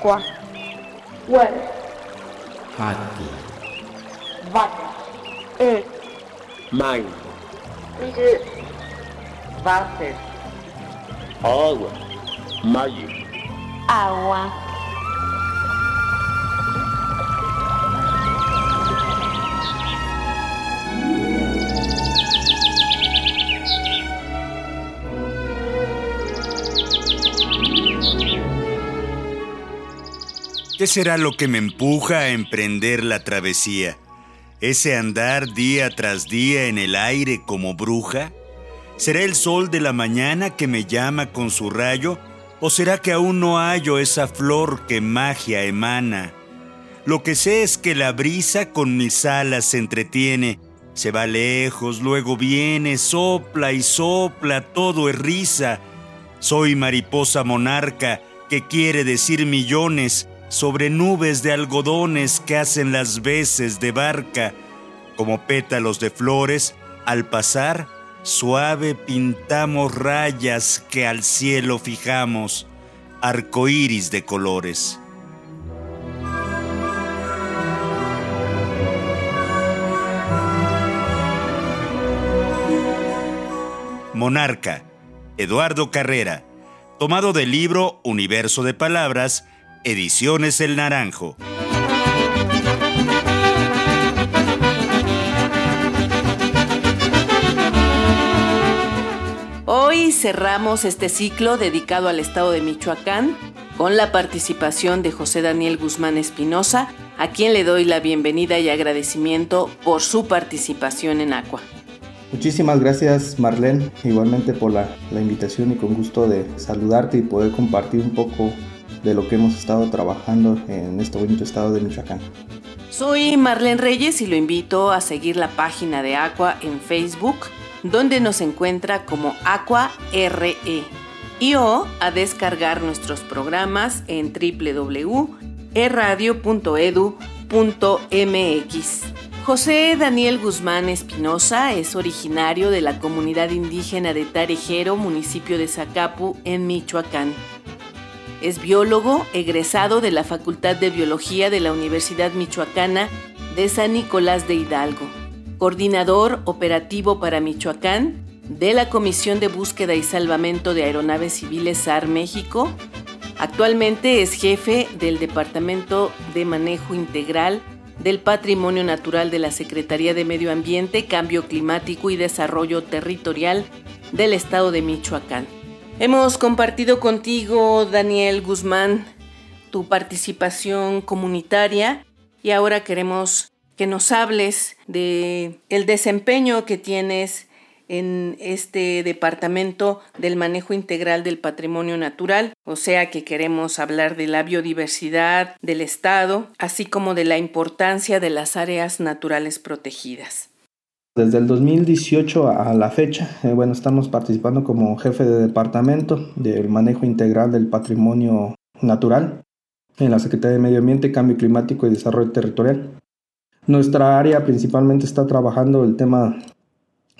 quatro, ué, rato, vaca, um, mãe, de, váter, água, maio, água. ¿Qué será lo que me empuja a emprender la travesía? ¿Ese andar día tras día en el aire como bruja? ¿Será el sol de la mañana que me llama con su rayo? ¿O será que aún no hallo esa flor que magia emana? Lo que sé es que la brisa con mis alas se entretiene, se va lejos, luego viene, sopla y sopla, todo es risa. Soy mariposa monarca, que quiere decir millones, sobre nubes de algodones que hacen las veces de barca, como pétalos de flores, al pasar, suave pintamos rayas que al cielo fijamos, arcoíris de colores. Monarca, Eduardo Carrera, tomado del libro Universo de Palabras, Ediciones El Naranjo. Hoy cerramos este ciclo dedicado al estado de Michoacán con la participación de José Daniel Guzmán Espinosa, a quien le doy la bienvenida y agradecimiento por su participación en Aqua. Muchísimas gracias Marlene, igualmente por la, la invitación y con gusto de saludarte y poder compartir un poco de lo que hemos estado trabajando en este bonito estado de Michoacán. Soy Marlene Reyes y lo invito a seguir la página de Aqua en Facebook, donde nos encuentra como Aqua RE, y o a descargar nuestros programas en www.eradio.edu.mx. José Daniel Guzmán Espinosa es originario de la comunidad indígena de Tarejero, municipio de Zacapu, en Michoacán. Es biólogo egresado de la Facultad de Biología de la Universidad Michoacana de San Nicolás de Hidalgo, coordinador operativo para Michoacán de la Comisión de Búsqueda y Salvamento de Aeronaves Civiles SAR México. Actualmente es jefe del Departamento de Manejo Integral del Patrimonio Natural de la Secretaría de Medio Ambiente, Cambio Climático y Desarrollo Territorial del Estado de Michoacán. Hemos compartido contigo, Daniel Guzmán, tu participación comunitaria y ahora queremos que nos hables de el desempeño que tienes en este departamento del manejo integral del patrimonio natural, o sea que queremos hablar de la biodiversidad del estado, así como de la importancia de las áreas naturales protegidas. Desde el 2018 a la fecha, eh, bueno, estamos participando como jefe de departamento del manejo integral del patrimonio natural en la Secretaría de Medio Ambiente, Cambio Climático y Desarrollo Territorial. Nuestra área principalmente está trabajando el tema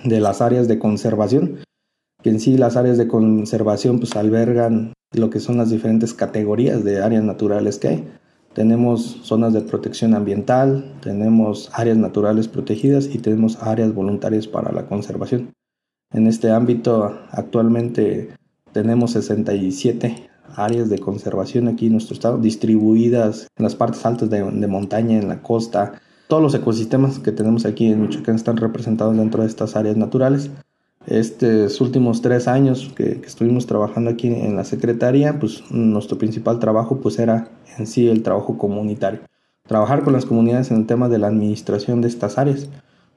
de las áreas de conservación, que en sí las áreas de conservación pues albergan lo que son las diferentes categorías de áreas naturales que hay tenemos zonas de protección ambiental, tenemos áreas naturales protegidas y tenemos áreas voluntarias para la conservación. En este ámbito actualmente tenemos 67 áreas de conservación aquí en nuestro estado, distribuidas en las partes altas de, montaña, en la costa. Todos los ecosistemas que tenemos aquí en Michoacán están representados dentro de estas áreas naturales estos últimos tres años que, estuvimos trabajando aquí en la Secretaría, pues nuestro principal trabajo pues era en sí el trabajo comunitario. Trabajar con las comunidades en el tema de la administración de estas áreas.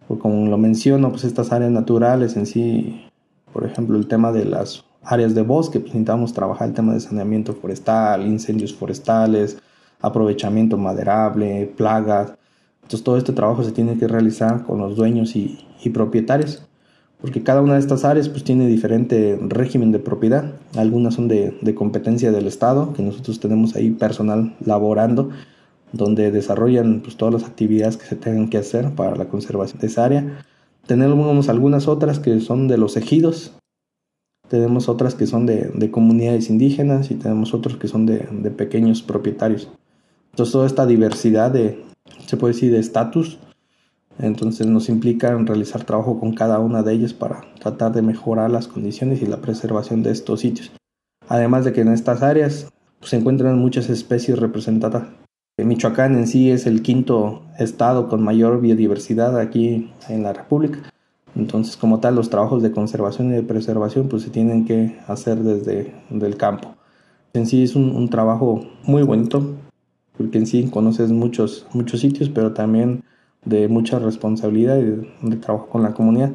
Porque como lo menciono, pues estas áreas naturales en sí, por ejemplo, el tema de las áreas de bosque, pues necesitamos trabajar el tema de saneamiento forestal, incendios forestales, aprovechamiento maderable, plagas. Entonces todo este trabajo se tiene que realizar con los dueños y, y propietarios porque cada una de estas áreas pues tiene diferente régimen de propiedad. Algunas son de, competencia del Estado, que nosotros tenemos ahí personal laborando, donde desarrollan pues, todas las actividades que se tengan que hacer para la conservación de esa área. Tenemos algunas otras que son de los ejidos, tenemos otras que son de, de comunidades indígenas y tenemos otros que son de, de, pequeños propietarios. Entonces toda esta diversidad de, se puede decir, de estatus, entonces nos implica en realizar trabajo con cada una de ellas para tratar de mejorar las condiciones y la preservación de estos sitios. Además de que en estas áreas pues, se encuentran muchas especies representadas. Michoacán en sí es el quinto estado con mayor biodiversidad aquí en la República. Entonces, como tal, los trabajos de conservación y de preservación pues se tienen que hacer desde el campo. En sí es un, trabajo muy bonito, porque en sí conoces muchos, muchos sitios, pero también de mucha responsabilidad y de, trabajo con la comunidad.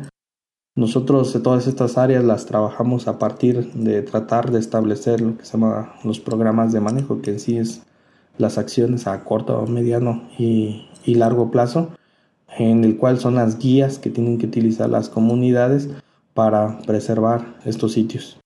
Nosotros de todas estas áreas las trabajamos a partir de tratar de establecer lo que se llama los programas de manejo, que en sí es las acciones a corto, mediano y, y largo plazo en el cual son las guías que tienen que utilizar las comunidades para preservar estos sitios.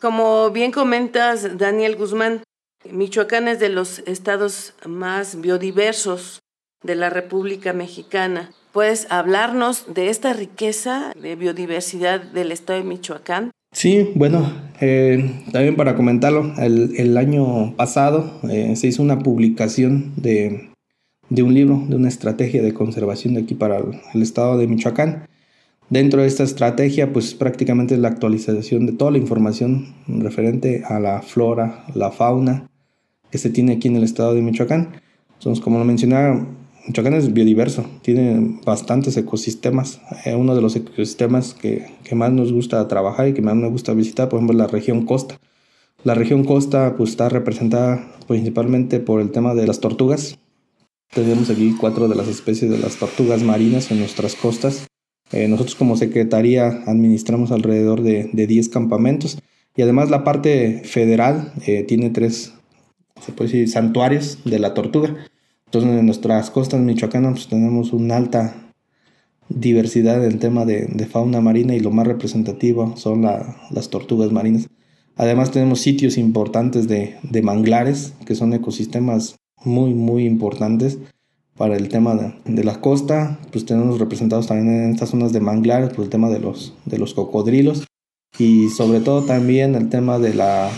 Como bien comentas, Daniel Guzmán, Michoacán es de los estados más biodiversos de la República Mexicana. ¿Puedes hablarnos de esta riqueza de biodiversidad del estado de Michoacán? Sí, bueno, eh, también para comentarlo, el, año pasado eh, se hizo una publicación de de un libro, de una estrategia de conservación de aquí para el, estado de Michoacán. Dentro de esta estrategia, pues prácticamente es la actualización de toda la información referente a la flora, la fauna que se tiene aquí en el estado de Michoacán. Entonces, como lo mencionaba, Michoacán es biodiverso, tiene bastantes ecosistemas. Eh, uno de los ecosistemas que, que, más nos gusta trabajar y que más nos gusta visitar, por ejemplo, la región costa. La región costa pues, está representada principalmente por el tema de las tortugas, tenemos aquí cuatro de las especies de las tortugas marinas en nuestras costas. Eh, nosotros como Secretaría administramos alrededor de, de 10 campamentos y además la parte federal eh, tiene tres, se puede decir, santuarios de la tortuga. Entonces en nuestras costas michoacanas pues, tenemos una alta diversidad en tema de, fauna marina y lo más representativo son las tortugas marinas. Además tenemos sitios importantes de, manglares, que son ecosistemas muy, muy importantes para el tema de, de, la costa. Pues tenemos representados también en estas zonas de manglares, pues el tema de los, de los cocodrilos y sobre todo también el tema de, la,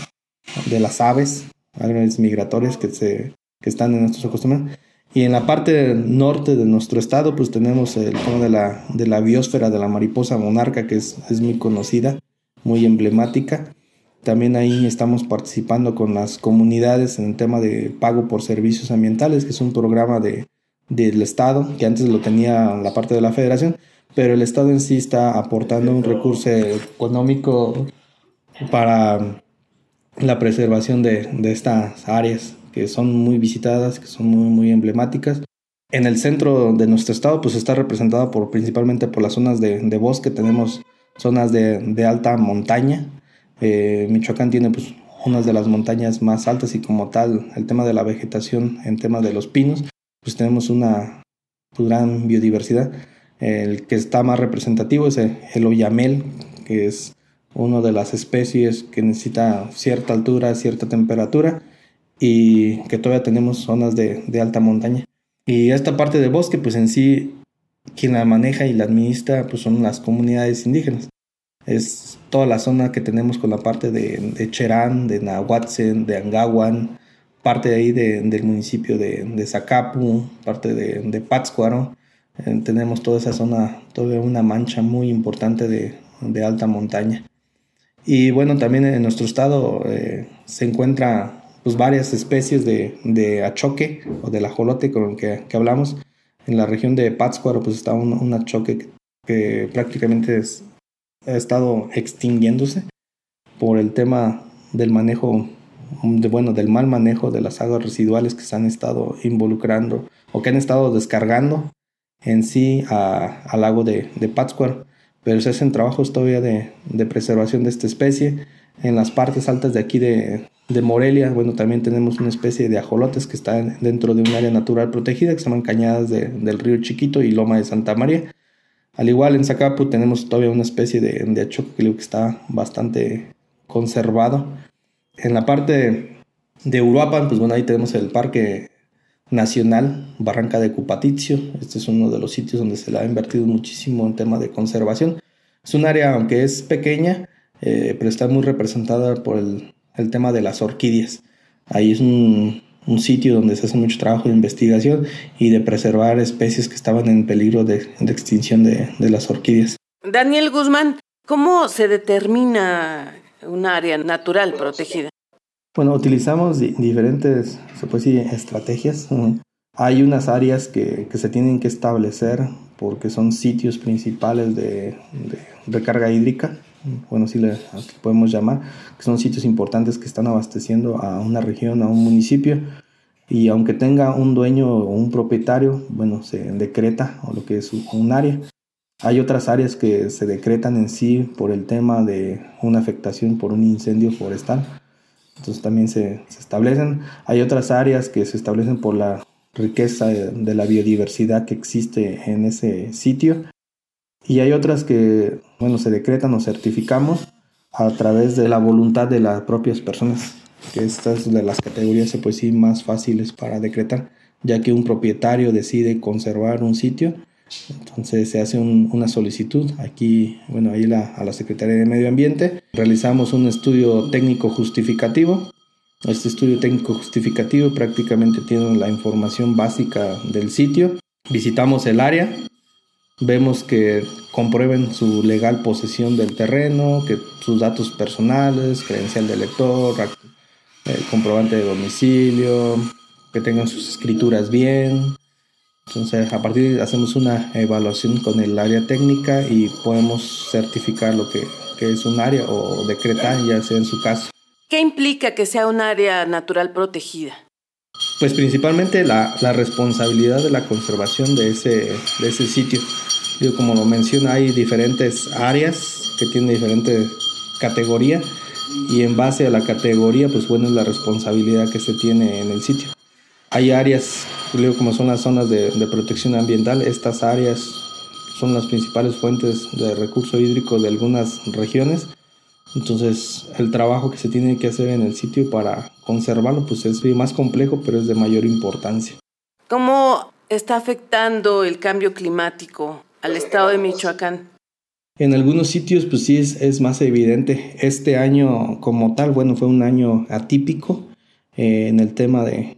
de las aves, aves migratorias que, se, que están en estos ecosistemas. Y en la parte norte de nuestro estado, pues tenemos el tema de la, de la biosfera de la mariposa monarca, que es, es muy conocida, muy emblemática. También ahí estamos participando con las comunidades en el tema de pago por servicios ambientales, que es un programa de, del Estado, que antes lo tenía la parte de la federación, pero el Estado en sí está aportando un recurso económico para la preservación de, de estas áreas que son muy visitadas, que son muy, muy emblemáticas. En el centro de nuestro estado, pues está representada por, principalmente por las zonas de, de bosque, tenemos zonas de, de alta montaña, eh, Michoacán tiene pues unas de las montañas más altas y como tal el tema de la vegetación en tema de los pinos, pues tenemos una pues, gran biodiversidad. El que está más representativo es el, oyamel, que es una de las especies que necesita cierta altura, cierta temperatura y que todavía tenemos zonas de, de alta montaña. Y esta parte de bosque, pues en sí, quien la maneja y la administra, pues son las comunidades indígenas es toda la zona que tenemos con la parte de, de Cherán, de Nahuatzen, de Angawan, parte de ahí del municipio de, de Zacapu, parte de, de Pátzcuaro. Eh, tenemos toda esa zona, toda una mancha muy importante de, de alta montaña. Y bueno, también en nuestro estado eh, se encuentra pues, varias especies de, de achoque o del ajolote con el que, que, hablamos. En la región de Pátzcuaro pues está un, un achoque que, que prácticamente es, ha estado extinguiéndose por el tema del manejo, de, bueno, del mal manejo de las aguas residuales que se han estado involucrando o que han estado descargando en sí al lago de, de Pátzcuaro. Pero se hacen trabajos todavía de, de, preservación de esta especie. En las partes altas de aquí de, de, Morelia, bueno, también tenemos una especie de ajolotes que están dentro de un área natural protegida que se llaman Cañadas del Río Chiquito y Loma de Santa María al igual en Zacapu tenemos todavía una especie de, de creo que está bastante conservado. En la parte de Uruapan, pues bueno, ahí tenemos el Parque Nacional Barranca de Cupatizio. Este es uno de los sitios donde se le ha invertido muchísimo en tema de conservación. Es un área, aunque es pequeña, eh, pero está muy representada por el, el, tema de las orquídeas. Ahí es un, un, sitio donde se hace mucho trabajo de investigación y de preservar especies que estaban en peligro de, de extinción de, de las orquídeas. Daniel Guzmán, ¿cómo se determina un área natural protegida? Bueno, utilizamos diferentes se puede decir, estrategias. Hay unas áreas que, que, se tienen que establecer porque son sitios principales de, de recarga hídrica, bueno, así le podemos llamar, que son sitios importantes que están abasteciendo a una región, a un municipio, y aunque tenga un dueño o un propietario, bueno, se decreta o lo que es un área. Hay otras áreas que se decretan en sí por el tema de una afectación por un incendio forestal. Entonces también se, se establecen. Hay otras áreas que se establecen por la riqueza de, de, la biodiversidad que existe en ese sitio. Y hay otras que, bueno, se decretan o certificamos a través de la voluntad de las propias personas, que estas de las categorías pues sí más fáciles para decretar, ya que un propietario decide conservar un sitio, entonces se hace un, una solicitud aquí, bueno, ahí la, a la Secretaría de Medio Ambiente, realizamos un estudio técnico justificativo este estudio técnico justificativo prácticamente tiene la información básica del sitio. Visitamos el área, vemos que comprueben su legal posesión del terreno, que sus datos personales, credencial de lector, eh, comprobante de domicilio, que tengan sus escrituras bien. Entonces, a partir de ahí hacemos una evaluación con el área técnica y podemos certificar lo que, que es un área o decretar, ya sea en su caso. ¿Qué implica que sea un área natural protegida? Pues principalmente la, la responsabilidad de la conservación de ese, de ese sitio. Yo, como lo menciono, hay diferentes áreas que tienen diferente categoría y en base a la categoría, pues bueno, es la responsabilidad que se tiene en el sitio. Hay áreas, digo, como son las zonas de, de protección ambiental, estas áreas son las principales fuentes de recurso hídrico de algunas regiones entonces, el trabajo que se tiene que hacer en el sitio para conservarlo, pues es más complejo, pero es de mayor importancia. ¿Cómo está afectando el cambio climático al estado de Michoacán? En algunos sitios, pues sí es, es más evidente. Este año como tal, bueno, fue un año atípico eh, en el tema de,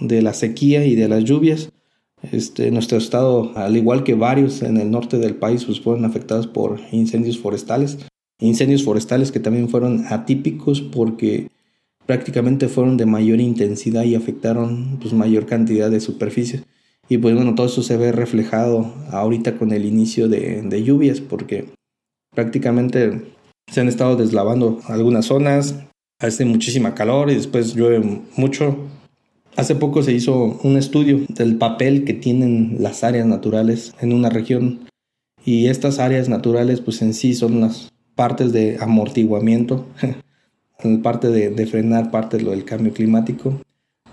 de, la sequía y de las lluvias. Este, nuestro estado, al igual que varios en el norte del país, pues fueron afectados por incendios forestales incendios forestales que también fueron atípicos porque prácticamente fueron de mayor intensidad y afectaron pues mayor cantidad de superficie. Y pues bueno, todo eso se ve reflejado ahorita con el inicio de, de lluvias porque prácticamente se han estado deslavando algunas zonas, hace muchísima calor y después llueve mucho. Hace poco se hizo un estudio del papel que tienen las áreas naturales en una región y estas áreas naturales pues en sí son las partes de amortiguamiento, parte de, de, frenar parte de lo del cambio climático.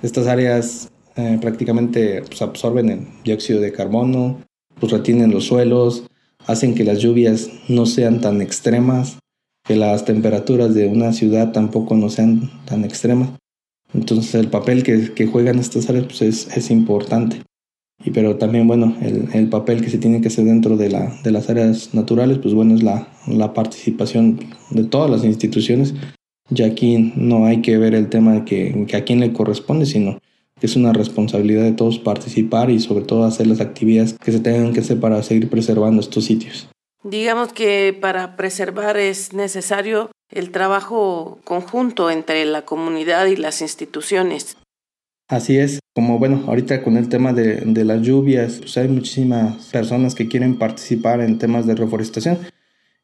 Estas áreas eh, prácticamente pues, absorben el dióxido de carbono, pues retienen los suelos, hacen que las lluvias no sean tan extremas, que las temperaturas de una ciudad tampoco no sean tan extremas. Entonces el papel que, que juegan estas áreas pues, es, es importante. Y pero también, bueno, el, el, papel que se tiene que hacer dentro de, la, de las áreas naturales, pues bueno, es la, la participación de todas las instituciones. Ya aquí no hay que ver el tema de que, a quién le corresponde, sino que es una responsabilidad de todos participar y sobre todo hacer las actividades que se tengan que hacer para seguir preservando estos sitios. Digamos que para preservar es necesario el trabajo conjunto entre la comunidad y las instituciones. Así es, como bueno, ahorita con el tema de, de las lluvias, pues hay muchísimas personas que quieren participar en temas de reforestación.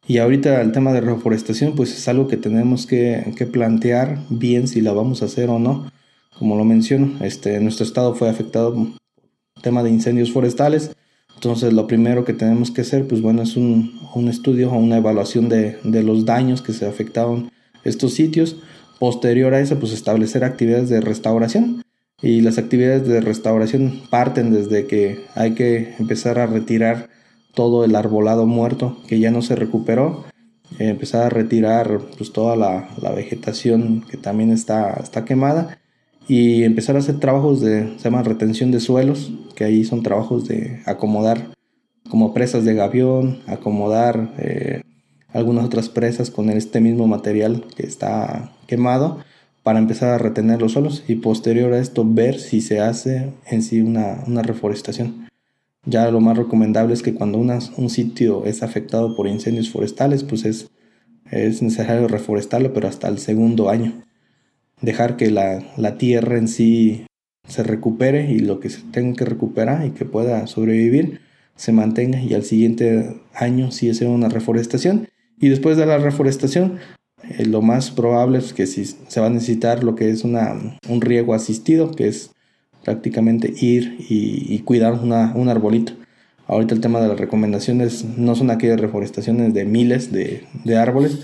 Y ahorita el tema de reforestación, pues es algo que tenemos que, que, plantear bien si la vamos a hacer o no. Como lo menciono, este, nuestro estado fue afectado por tema de incendios forestales. Entonces lo primero que tenemos que hacer, pues bueno, es un, un estudio o una evaluación de, de los daños que se afectaron estos sitios. Posterior a eso, pues establecer actividades de restauración y las actividades de restauración parten desde que hay que empezar a retirar todo el arbolado muerto que ya no se recuperó, eh, empezar a retirar pues, toda la, la, vegetación que también está, está quemada y empezar a hacer trabajos de, se llama retención de suelos, que ahí son trabajos de acomodar como presas de gavión, acomodar eh, algunas otras presas con este mismo material que está quemado para empezar a retener los suelos y posterior a esto ver si se hace en sí una, una reforestación. Ya lo más recomendable es que cuando un sitio es afectado por incendios forestales, pues es, es necesario reforestarlo, pero hasta el segundo año. Dejar que la, la tierra en sí se recupere y lo que se tenga que recuperar y que pueda sobrevivir se mantenga y al siguiente año sí hacer una reforestación y después de la reforestación eh, lo más probable es que si se va a necesitar lo que es una, un riego asistido que es prácticamente ir y, cuidar una, un arbolito ahorita el tema de las recomendaciones no son aquellas reforestaciones de miles de, de árboles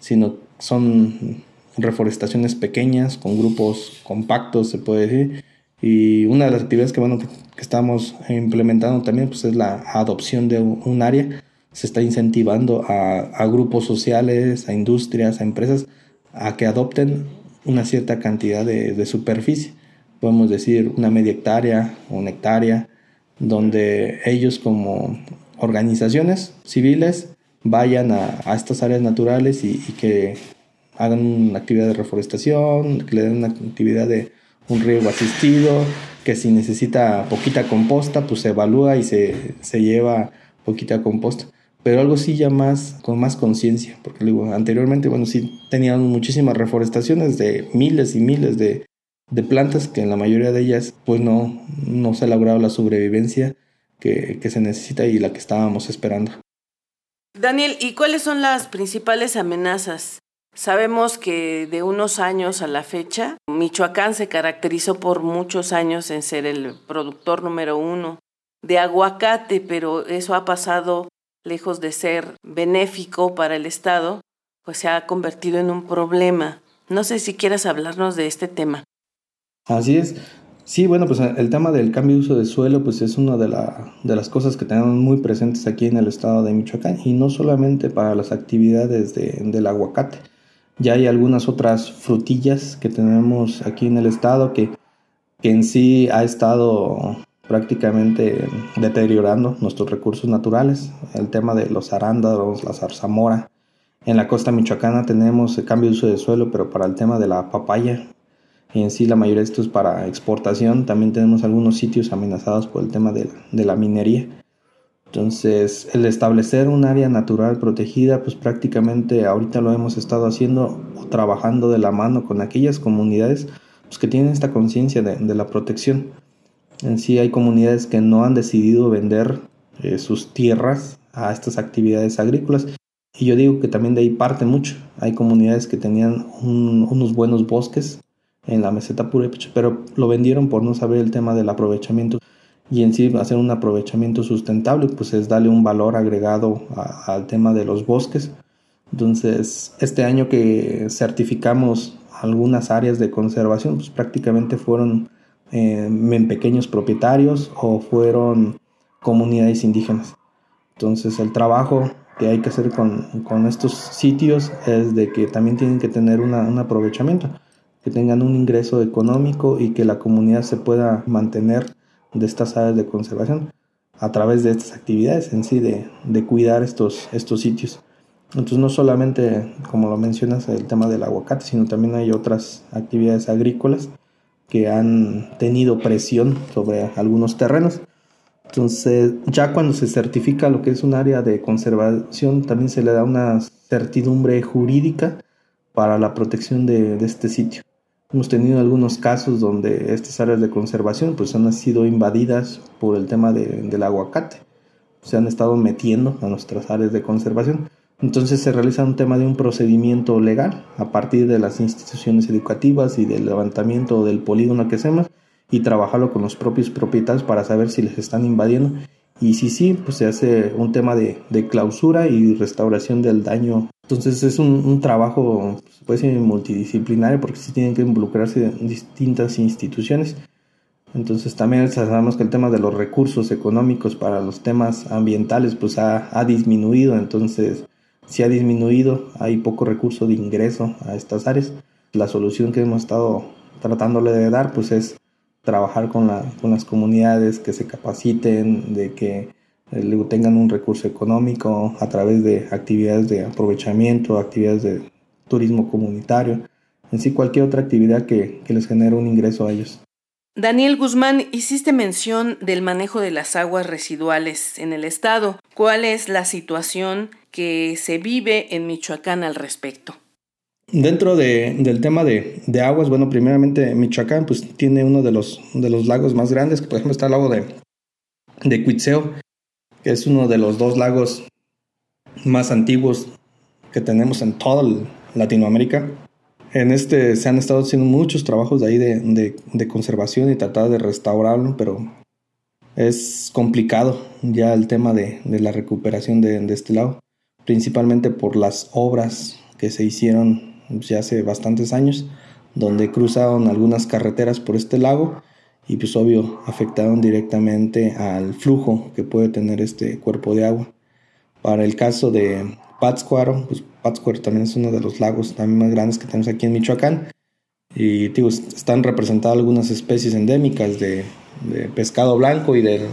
sino son reforestaciones pequeñas con grupos compactos se puede decir y una de las actividades que, bueno, que, estamos implementando también pues, es la adopción de un, área. Se está incentivando a, grupos sociales, a industrias, a empresas a que adopten una cierta cantidad de, superficie. Podemos decir una media hectárea una hectárea, donde ellos como organizaciones civiles vayan a, estas áreas naturales y, y, que hagan una actividad de reforestación, que le den una actividad de un riego asistido, que si necesita poquita composta, pues se evalúa y se, se lleva poquita composta. Pero algo sí ya más, con más conciencia, porque digo, anteriormente, bueno, sí tenían muchísimas reforestaciones de miles y miles de, de plantas que en la mayoría de ellas pues no, no se ha logrado la sobrevivencia que, que se necesita y la que estábamos esperando. Daniel, ¿y cuáles son las principales amenazas Sabemos que de unos años a la fecha, Michoacán se caracterizó por muchos años en ser el productor número uno de aguacate, pero eso ha pasado lejos de ser benéfico para el Estado, pues se ha convertido en un problema. No sé si quieras hablarnos de este tema. Así es. Sí, bueno, pues el tema del cambio de uso de suelo, pues es una de, de las cosas que tenemos muy presentes aquí en el estado de Michoacán, y no solamente para las actividades del aguacate, ya hay algunas otras frutillas que tenemos aquí en el estado que, en sí ha estado prácticamente deteriorando nuestros recursos naturales. El tema de los arándanos, la zarzamora. En la costa michoacana tenemos el cambio de uso de suelo, pero para el tema de la papaya, y en sí la mayoría de esto es para exportación. También tenemos algunos sitios amenazados por el tema de, la minería. Entonces, el establecer un área natural protegida, pues prácticamente ahorita lo hemos estado haciendo o trabajando de la mano con aquellas comunidades pues, que tienen esta conciencia de, la protección. En sí hay comunidades que no han decidido vender eh, sus tierras a estas actividades agrícolas. Y yo digo que también de ahí parte mucho. Hay comunidades que tenían unos buenos bosques en la meseta Purépecha, pero lo vendieron por no saber el tema del aprovechamiento y en sí hacer un aprovechamiento sustentable, pues es darle un valor agregado al tema de los bosques. Entonces, este año que certificamos algunas áreas de conservación, pues prácticamente fueron en pequeños propietarios o fueron comunidades indígenas. Entonces, el trabajo que hay que hacer con, con estos sitios es de que también tienen que tener una, un aprovechamiento, que tengan un ingreso económico y que la comunidad se pueda mantener de estas áreas de conservación a través de estas actividades en sí de, de cuidar estos, estos sitios. Entonces no solamente, como lo mencionas, el tema del aguacate, sino también hay otras actividades agrícolas que han tenido presión sobre algunos terrenos. Entonces, ya cuando se certifica lo que es un área de conservación, también se le da una certidumbre jurídica para la protección de, de este sitio. Hemos tenido algunos casos donde estas áreas de conservación pues han sido invadidas por el tema del aguacate. Se han estado metiendo a nuestras áreas de conservación. Entonces se realiza un tema de un procedimiento legal a partir de las instituciones educativas y del levantamiento del polígono que hacemos y trabajarlo con los propios propietarios para saber si les están invadiendo y si sí, pues se hace un tema de, de clausura y restauración del daño. Entonces es un, trabajo, puede ser multidisciplinario porque sí tienen que involucrarse distintas instituciones. Entonces también sabemos que el tema de los recursos económicos para los temas ambientales pues ha, ha disminuido, entonces si ha disminuido, hay poco recurso de ingreso a estas áreas. La solución que hemos estado tratándole de dar pues es trabajar con, la, con las comunidades, que se capaciten, de que eh, tengan un recurso económico a través de actividades de aprovechamiento, actividades de turismo comunitario, en sí cualquier otra actividad que les genere un ingreso a ellos. Daniel Guzmán, hiciste mención del manejo de las aguas residuales en el estado. ¿Cuál es la situación que se vive en Michoacán al respecto? Dentro de, del tema de, de, aguas, bueno, primeramente Michoacán pues tiene uno de los, de los lagos más grandes, por ejemplo está el lago de, de Cuitzeo, que es uno de los dos lagos más antiguos que tenemos en toda Latinoamérica. En este se han estado haciendo muchos trabajos de ahí de, de, conservación y tratar de restaurarlo, pero es complicado ya el tema de, de la recuperación de, este lago, principalmente por las obras que se hicieron ya hace bastantes años, donde cruzaron algunas carreteras por este lago y pues obvio afectaron directamente al flujo que puede tener este cuerpo de agua. Para el caso de Pátzcuaro, pues Pátzcuaro también es uno de los lagos también más grandes que tenemos aquí en Michoacán y digo, están representadas algunas especies endémicas de, pescado blanco y de,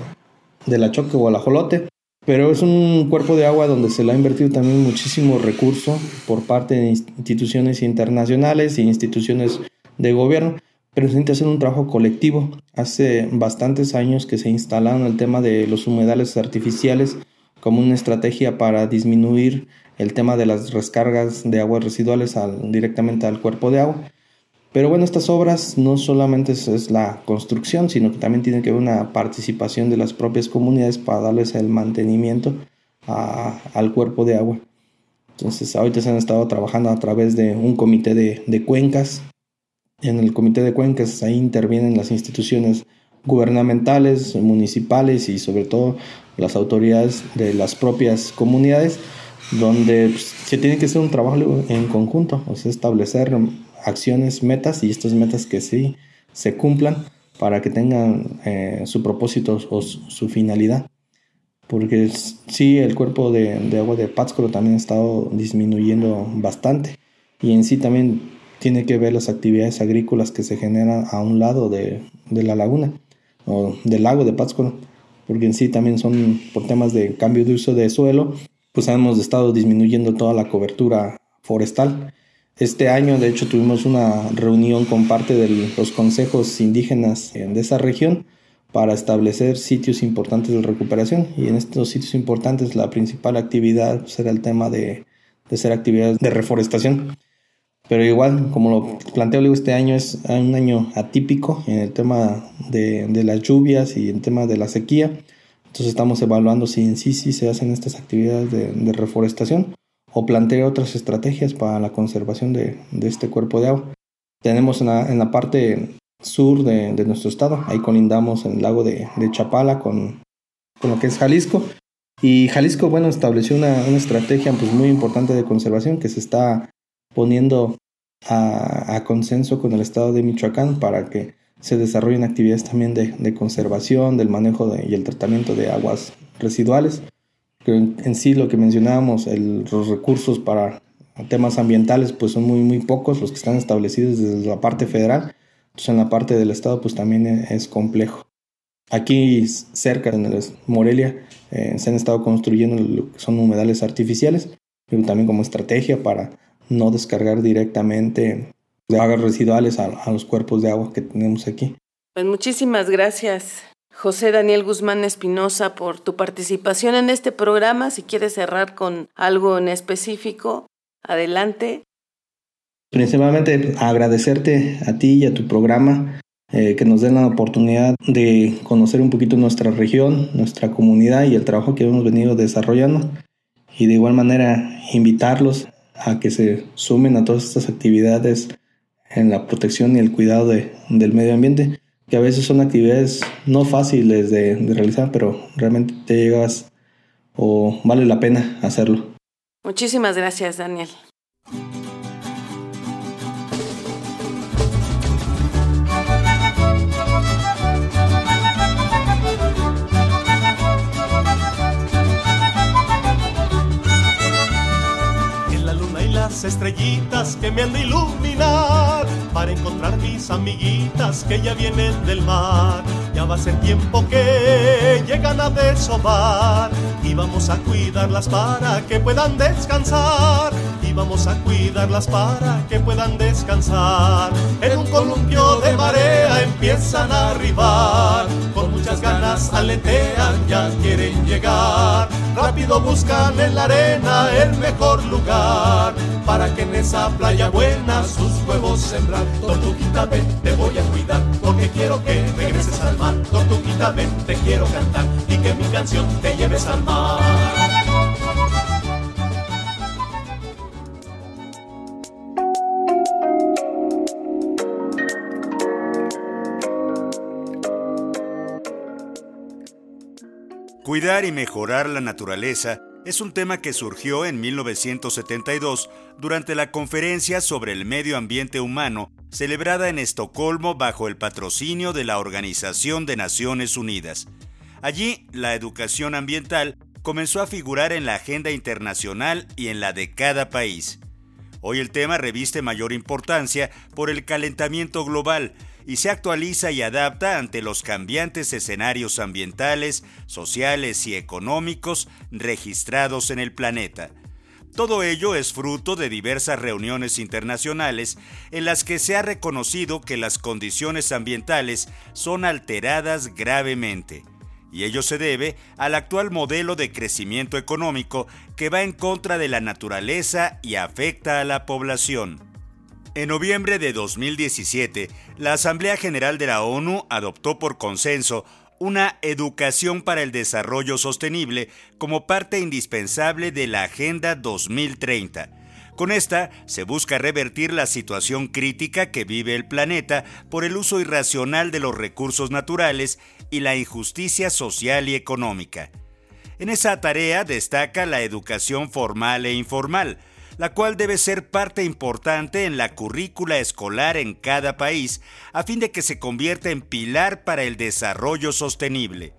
de la choque o el ajolote. Pero es un cuerpo de agua donde se le ha invertido también muchísimo recurso por parte de instituciones internacionales e instituciones de gobierno pero se hacer un trabajo colectivo. Hace bastantes años que se instalaron el tema de los humedales artificiales como una estrategia para disminuir el tema de las descargas de aguas residuales directamente al cuerpo de agua. Pero bueno, estas obras no solamente es, la construcción, sino que también tiene que haber una participación de las propias comunidades para darles el mantenimiento al cuerpo de agua. Entonces, ahorita se han estado trabajando a través de un comité de, de cuencas en el Comité de Cuencas ahí intervienen las instituciones gubernamentales, municipales y sobre todo las autoridades de las propias comunidades, donde pues, se tiene que hacer un trabajo en conjunto, o sea, establecer acciones, metas y estas metas que sí se cumplan para que tengan eh, su propósito o su, finalidad. Porque sí, el cuerpo de, de agua de Pátzcuaro también ha estado disminuyendo bastante y en sí también tiene que ver las actividades agrícolas que se generan a un lado de, la laguna o del lago de Pátzcuaro, porque en sí también son por temas de cambio de uso de suelo, pues hemos estado disminuyendo toda la cobertura forestal. Este año, de hecho, tuvimos una reunión con parte de los consejos indígenas de esa región para establecer sitios importantes de recuperación y en estos sitios importantes la principal actividad será el tema de, de hacer actividades de reforestación. Pero igual, como lo planteo, este año es un año atípico en el tema de, las lluvias y en el tema de la sequía. Entonces estamos evaluando si en sí, sí se hacen estas actividades de, reforestación o plantear otras estrategias para la conservación de, este cuerpo de agua. Tenemos en la, parte sur de, nuestro estado, ahí colindamos en el lago de, Chapala con, con, lo que es Jalisco. Y Jalisco, bueno, estableció una, una estrategia pues, muy importante de conservación que se está poniendo a, consenso con el Estado de Michoacán para que se desarrollen actividades también de, conservación, del manejo y el tratamiento de aguas residuales. Que en, sí lo que mencionábamos, los recursos para temas ambientales pues son muy muy pocos los que están establecidos desde la parte federal. Entonces en la parte del estado pues también es, complejo. Aquí cerca en Morelia eh, se han estado construyendo lo que son humedales artificiales, pero también como estrategia para no descargar directamente de aguas residuales a, los cuerpos de agua que tenemos aquí. Pues muchísimas gracias, José Daniel Guzmán Espinosa, por tu participación en este programa. Si quieres cerrar con algo en específico, adelante. Principalmente agradecerte a ti y a tu programa eh, que nos den la oportunidad de conocer un poquito nuestra región, nuestra comunidad y el trabajo que hemos venido desarrollando. Y de igual manera invitarlos a que se sumen a todas estas actividades en la protección y el cuidado del medio ambiente, que a veces son actividades no fáciles de, de realizar, pero realmente te llegas o vale la pena hacerlo. Muchísimas gracias, Daniel. estrellitas que me han de iluminar para encontrar mis amiguitas que ya vienen del mar. Ya va a ser tiempo que llegan a desovar y vamos a cuidarlas para que puedan descansar. Y vamos a cuidarlas para que puedan descansar. En un columpio de marea empiezan a arribar. Con muchas ganas aletean, quieren llegar. Rápido buscan en la arena el mejor lugar para que en esa playa buena sus huevos sembrar. Tortuguita ven, te voy a cuidar porque quiero que regreses al mar. Tortuguita ven, te quiero cantar y que mi canción te lleves al mar. Cuidar y mejorar la naturaleza es un tema que surgió en 1972 durante la conferencia sobre el medio ambiente humano celebrada en Estocolmo bajo el patrocinio de la Organización de Naciones Unidas. Allí, la educación ambiental comenzó a figurar en la agenda internacional y en la de cada país. Hoy el tema reviste mayor importancia por el calentamiento global, y se actualiza y adapta ante los cambiantes escenarios ambientales, sociales y económicos registrados en el planeta. Todo ello es fruto de diversas reuniones internacionales en las que se ha reconocido que las condiciones ambientales son alteradas gravemente, y ello se debe al actual modelo de crecimiento económico que va en contra de la naturaleza y afecta a la población. En noviembre de 2017, la Asamblea General de la ONU adoptó por consenso una educación para el desarrollo sostenible como parte indispensable de la Agenda 2030. Con esta se busca revertir la situación crítica que vive el planeta por el uso irracional de los recursos naturales y la injusticia social y económica. En esa tarea destaca la educación formal e informal, la cual debe ser parte importante en la currícula escolar en cada país, a fin de que se convierta en pilar para el desarrollo sostenible.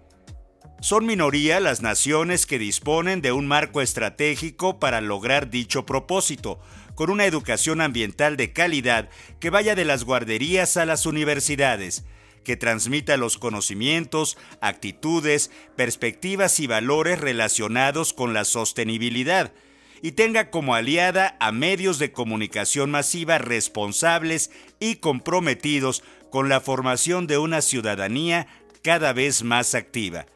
Son minoría las naciones que disponen de un marco estratégico para lograr dicho propósito, con una educación ambiental de calidad que vaya de las guarderías a las universidades, que transmita los conocimientos, actitudes, perspectivas y valores relacionados con la sostenibilidad, y tenga como aliada a medios de comunicación masiva responsables y comprometidos con la formación de una ciudadanía cada vez más activa.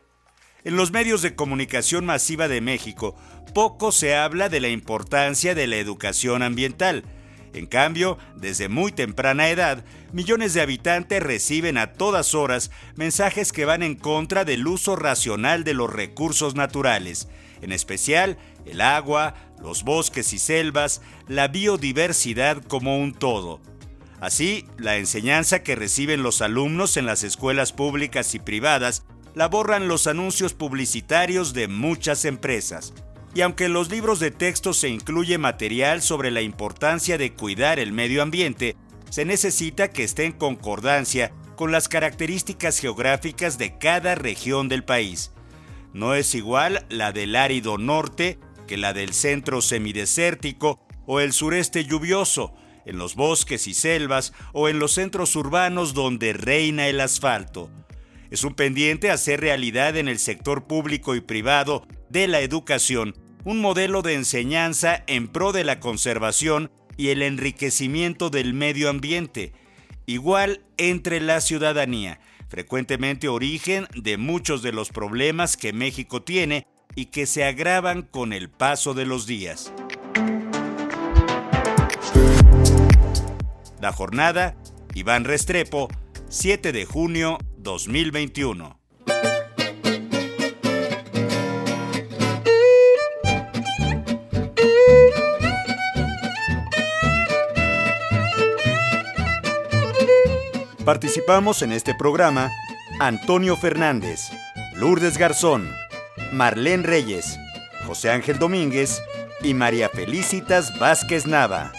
En los medios de comunicación masiva de México poco se habla de la importancia de la educación ambiental. En cambio, desde muy temprana edad, millones de habitantes reciben a todas horas mensajes que van en contra del uso racional de los recursos naturales, en especial el agua, los bosques y selvas, la biodiversidad como un todo. Así, la enseñanza que reciben los alumnos en las escuelas públicas y privadas la borran los anuncios publicitarios de muchas empresas. Y aunque en los libros de texto se incluye material sobre la importancia de cuidar el medio ambiente, se necesita que esté en concordancia con las características geográficas de cada región del país. No es igual la del árido norte que la del centro semidesértico o el sureste lluvioso, en los bosques y selvas o en los centros urbanos donde reina el asfalto. Es un pendiente hacer realidad en el sector público y privado de la educación un modelo de enseñanza en pro de la conservación y el enriquecimiento del medio ambiente, igual entre la ciudadanía, frecuentemente origen de muchos de los problemas que México tiene y que se agravan con el paso de los días. La jornada, Iván Restrepo, 7 de junio 2021. Participamos en este programa Antonio Fernández, Lourdes Garzón, Marlene Reyes, José Ángel Domínguez y María Felicitas Vázquez Nava.